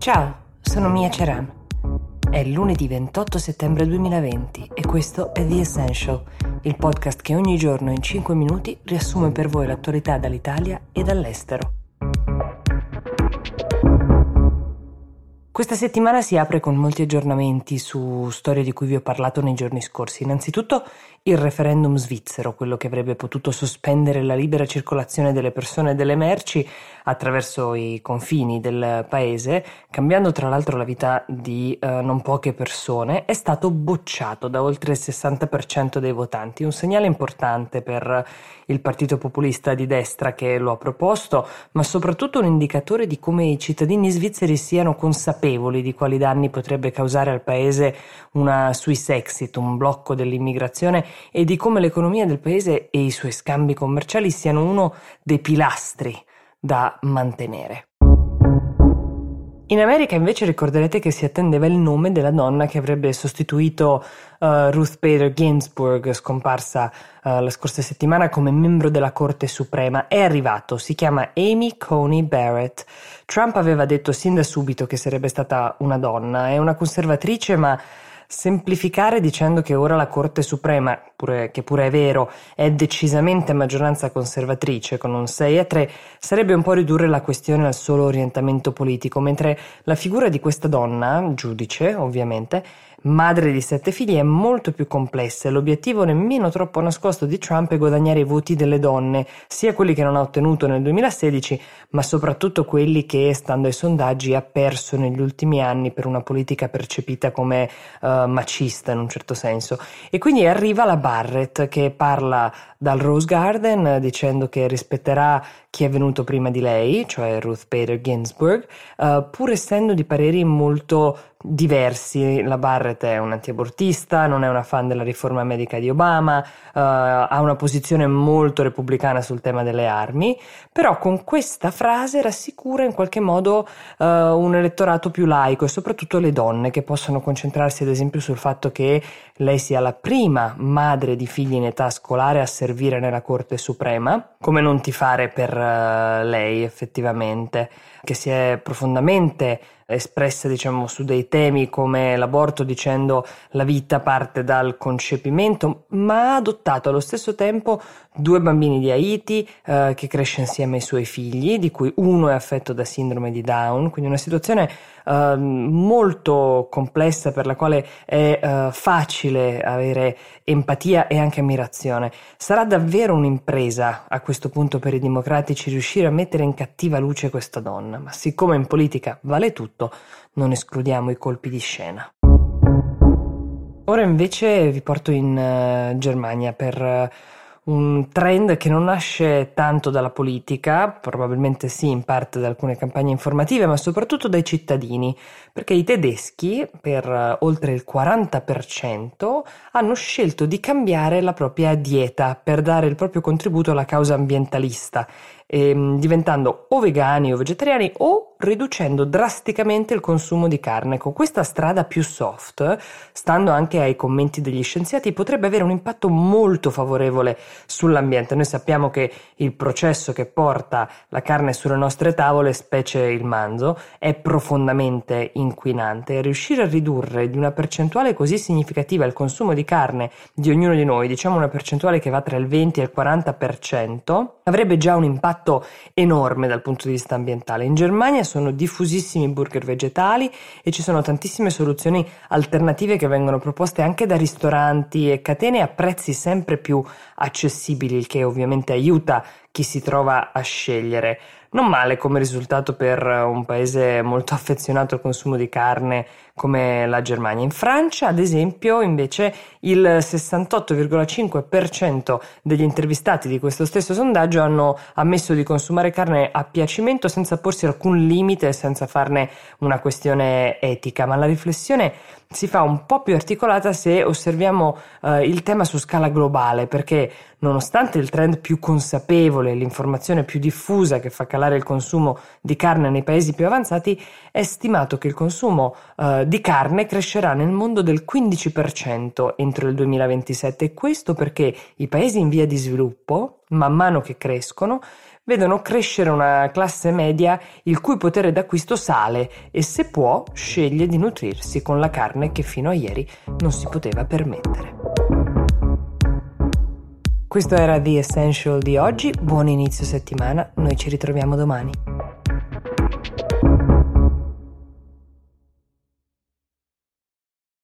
Ciao, sono Mia Ceran. È lunedì 28 settembre 2020 e questo è The Essential, il podcast che ogni giorno in 5 minuti riassume per voi l'attualità dall'Italia e dall'estero. Questa settimana si apre con molti aggiornamenti su storie di cui vi ho parlato nei giorni scorsi. Innanzitutto il referendum svizzero, quello che avrebbe potuto sospendere la libera circolazione delle persone e delle merci attraverso i confini del paese, cambiando tra l'altro la vita di eh, non poche persone, è stato bocciato da oltre il 60% dei votanti, un segnale importante per il partito populista di destra che lo ha proposto, ma soprattutto un indicatore di come i cittadini svizzeri siano consapevoli di quali danni potrebbe causare al paese una Swiss exit, un blocco dell'immigrazione e di come l'economia del paese e i suoi scambi commerciali siano uno dei pilastri da mantenere. In America invece ricorderete che si attendeva il nome della donna che avrebbe sostituito uh, Ruth Bader Ginsburg, scomparsa uh, la scorsa settimana come membro della Corte Suprema. È arrivato, si chiama Amy Coney Barrett. Trump aveva detto sin da subito che sarebbe stata una donna, è una conservatrice ma Semplificare dicendo che ora la Corte Suprema, pure, che pure è vero, è decisamente maggioranza conservatrice con un 6 a 3, sarebbe un po' ridurre la questione al solo orientamento politico, mentre la figura di questa donna, giudice ovviamente, madre di sette figli, è molto più complessa e l'obiettivo nemmeno troppo nascosto di Trump è guadagnare i voti delle donne, sia quelli che non ha ottenuto nel 2016, ma soprattutto quelli che, stando ai sondaggi, ha perso negli ultimi anni per una politica percepita come uh, macista in un certo senso. E quindi arriva la Barrett che parla dal Rose Garden dicendo che rispetterà chi è venuto prima di lei, cioè Ruth Bader Ginsburg, uh, pur essendo di pareri molto diversi. La Barrett è un antiabortista, non è una fan della riforma medica di Obama, uh, ha una posizione molto repubblicana sul tema delle armi, però con questa frase rassicura in qualche modo uh, un elettorato più laico e soprattutto le donne che possono concentrarsi ad esempio sul fatto che lei sia la prima madre di figli in età scolare a servire nella Corte Suprema, come non tifare per uh, lei effettivamente, che si è profondamente espressa diciamo su dei temi come l'aborto dicendo la vita parte dal concepimento ma ha adottato allo stesso tempo due bambini di Haiti eh, che cresce insieme ai suoi figli di cui uno è affetto da sindrome di Down quindi una situazione eh, molto complessa per la quale è eh, facile avere empatia e anche ammirazione. Sarà davvero un'impresa a questo punto per i democratici riuscire a mettere in cattiva luce questa donna ma siccome in politica vale tutto non escludiamo i colpi di scena. Ora invece vi porto in uh, Germania per uh, un trend che non nasce tanto dalla politica, probabilmente sì in parte da alcune campagne informative, ma soprattutto dai cittadini, perché i tedeschi, per uh, oltre il 40%, hanno scelto di cambiare la propria dieta per dare il proprio contributo alla causa ambientalista ehm, diventando o vegani o vegetariani o riducendo drasticamente il consumo di carne. Con questa strada più soft, stando anche ai commenti degli scienziati, potrebbe avere un impatto molto favorevole sull'ambiente. Noi sappiamo che il processo che porta la carne sulle nostre tavole, specie il manzo, è profondamente inquinante riuscire a ridurre di una percentuale così significativa il consumo di carne di ognuno di noi, diciamo una percentuale che va tra il 20 e il 40%, avrebbe già un impatto enorme dal punto di vista ambientale. In Germania sono diffusissimi burger vegetali e ci sono tantissime soluzioni alternative che vengono proposte anche da ristoranti e catene a prezzi sempre più accessibili, il che ovviamente aiuta chi si trova a scegliere. Non male come risultato per un paese molto affezionato al consumo di carne come la Germania. In Francia, ad esempio, invece il 68,5% degli intervistati di questo stesso sondaggio hanno ammesso di consumare carne a piacimento senza porsi alcun limite senza farne una questione etica, ma la riflessione si fa un po' più articolata se osserviamo eh, il tema su scala globale, perché nonostante il trend più consapevole, consapevole l'informazione più diffusa che fa calare il consumo di carne nei paesi più avanzati, è stimato che il consumo eh, di carne crescerà nel mondo del 15% entro il 2027 e questo perché i paesi in via di sviluppo, man mano che crescono, vedono crescere una classe media il cui potere d'acquisto sale e se può sceglie di nutrirsi con la carne che fino a ieri non si poteva permettere. Questo era The Essential di oggi, buon inizio settimana, noi ci ritroviamo domani.